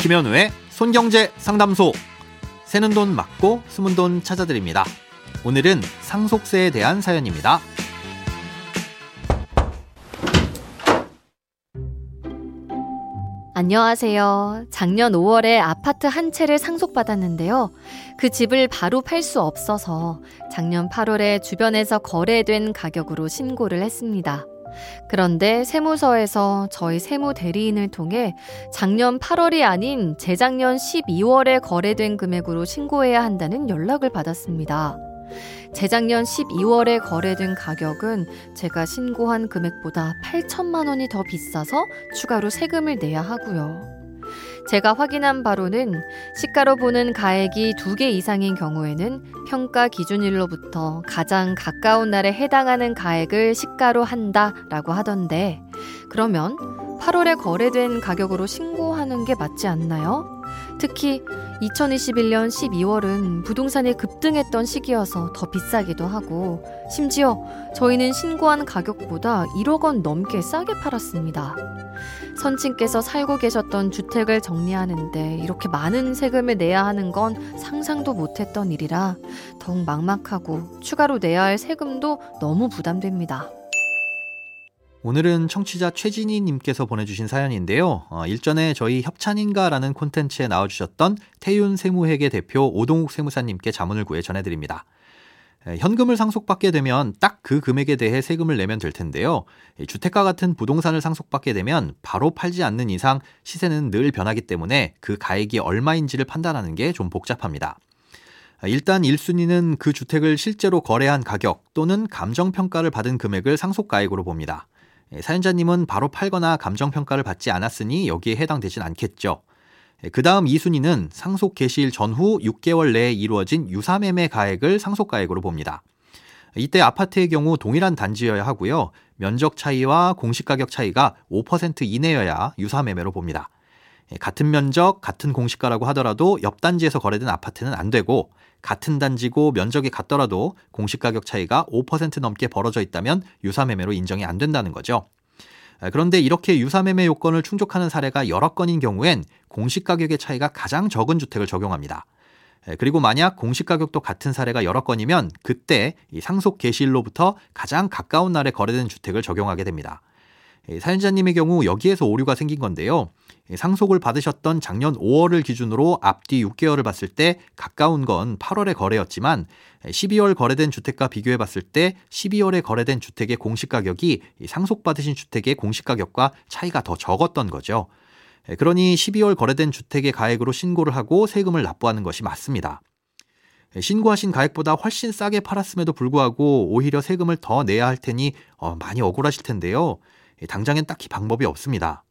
김현우의 손경제 상담소. 새는 돈 맞고 숨은 돈 찾아드립니다. 오늘은 상속세에 대한 사연입니다. 안녕하세요. 작년 5월에 아파트 한 채를 상속받았는데요. 그 집을 바로 팔 수 없어서 작년 8월에 주변에서 거래된 가격으로 신고를 했습니다. 그런데 세무서에서 저희 세무 대리인을 통해 작년 8월이 아닌 재작년 12월에 거래된 금액으로 신고해야 한다는 연락을 받았습니다. 재작년 12월에 거래된 가격은 제가 신고한 금액보다 8천만 원이 더 비싸서 추가로 세금을 내야 하고요. 제가 확인한 바로는 시가로 보는 가액이 두 개 이상인 경우에는 평가 기준일로부터 가장 가까운 날에 해당하는 가액을 시가로 한다라고 하던데 그러면 8월에 거래된 가격으로 신고하는 게 맞지 않나요? 특히 2021년 12월은 부동산이 급등했던 시기여서 더 비싸기도 하고 심지어 저희는 신고한 가격보다 1억 원 넘게 싸게 팔았습니다. 선친께서 살고 계셨던 주택을 정리하는데 이렇게 많은 세금을 내야 하는 건 상상도 못했던 일이라 더욱 막막하고 추가로 내야 할 세금도 너무 부담됩니다. 오늘은 청취자 최진희 님께서 보내주신 사연인데요. 어, 일전에 저희 협찬인가라는 콘텐츠에 나와주셨던 태윤 세무회계 대표 오동욱 세무사님께 자문을 구해 전해드립니다. 현금을 상속받게 되면 딱 그 금액에 대해 세금을 내면 될 텐데요. 주택과 같은 부동산을 상속받게 되면 바로 팔지 않는 이상 시세는 늘 변하기 때문에 그 가액이 얼마인지를 판단하는 게 좀 복잡합니다. 일단 1순위는 그 주택을 실제로 거래한 가격 또는 감정평가를 받은 금액을 상속가액으로 봅니다. 사연자님은 바로 팔거나 감정평가를 받지 않았으니 여기에 해당되진 않겠죠. 그 다음 2순위는 상속 개시일 전후 6개월 내에 이루어진 유사매매 가액을 상속가액으로 봅니다. 이때 아파트의 경우 동일한 단지여야 하고요. 면적 차이와 공시가격 차이가 5% 이내여야 유사매매로 봅니다. 같은 면적, 같은 공시가라고 하더라도 옆 단지에서 거래된 아파트는 안 되고 같은 단지고 면적이 같더라도 공시 가격 차이가 5% 넘게 벌어져 있다면 유사 매매로 인정이 안 된다는 거죠. 그런데 이렇게 유사 매매 요건을 충족하는 사례가 여러 건인 경우엔 공시 가격의 차이가 가장 적은 주택을 적용합니다. 그리고 만약 공시 가격도 같은 사례가 여러 건이면 그때 상속 개시일로부터 가장 가까운 날에 거래된 주택을 적용하게 됩니다. 사연자님의 경우 여기에서 오류가 생긴 건데요. 상속을 받으셨던 작년 5월을 기준으로 앞뒤 6개월을 봤을 때 가까운 건 8월의 거래였지만 12월 거래된 주택과 비교해 봤을 때 12월에 거래된 주택의 공시가격이 상속받으신 주택의 공시가격과 차이가 더 적었던 거죠. 그러니 12월 거래된 주택의 가액으로 신고를 하고 세금을 납부하는 것이 맞습니다. 신고하신 가액보다 훨씬 싸게 팔았음에도 불구하고 오히려 세금을 더 내야 할 테니 어, 많이 억울하실 텐데요. 당장엔 딱히 방법이 없습니다.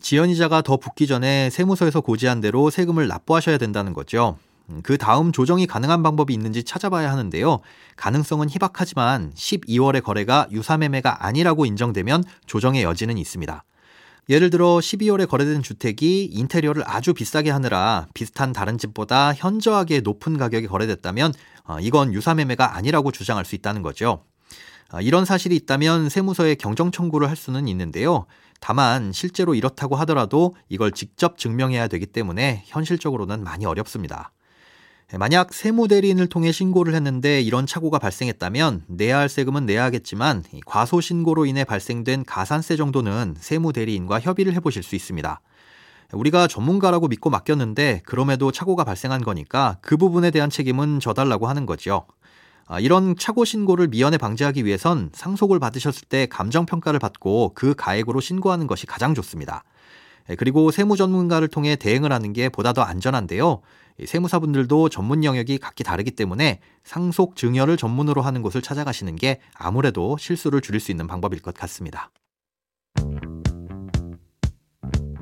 지연이자가 더 붙기 전에 세무서에서 고지한 대로 세금을 납부하셔야 된다는 거죠. 음, 그 다음 조정이 가능한 방법이 있는지 찾아봐야 하는데요. 가능성은 희박하지만 12월의 거래가 유사매매가 아니라고 인정되면 조정의 여지는 있습니다. 예를 들어 12월에 거래된 주택이 인테리어를 아주 비싸게 하느라 비슷한 다른 집보다 현저하게 높은 가격에 거래됐다면 어, 이건 유사매매가 아니라고 주장할 수 있다는 거죠. 어, 이런 사실이 있다면 세무서에 경정 청구를 할 수는 있는데요. 다만 실제로 이렇다고 하더라도 이걸 직접 증명해야 되기 때문에 현실적으로는 많이 어렵습니다. 만약 세무대리인을 통해 신고를 했는데 이런 착오가 발생했다면 내야 할 세금은 내야 하겠지만 과소 신고로 인해 발생된 가산세 정도는 세무대리인과 협의를 해보실 수 있습니다. 우리가 전문가라고 믿고 맡겼는데 그럼에도 착오가 발생한 거니까 그 부분에 대한 책임은 져달라고 하는. 아, 이런 착오 신고를 미연에 방지하기 위해선 상속을 받으셨을 때 감정 평가를 받고 그 가액으로 신고하는 것이 가장 좋습니다. 예, 그리고 세무 전문가를 통해 대응을 하는 게 보다 더 안전한데요. 세무사분들도 전문 영역이 각기 다르기 때문에 상속 증여를 전문으로 하는 곳을 찾아가시는 게 아무래도 실수를 줄일 수 있는 방법일 것 같습니다.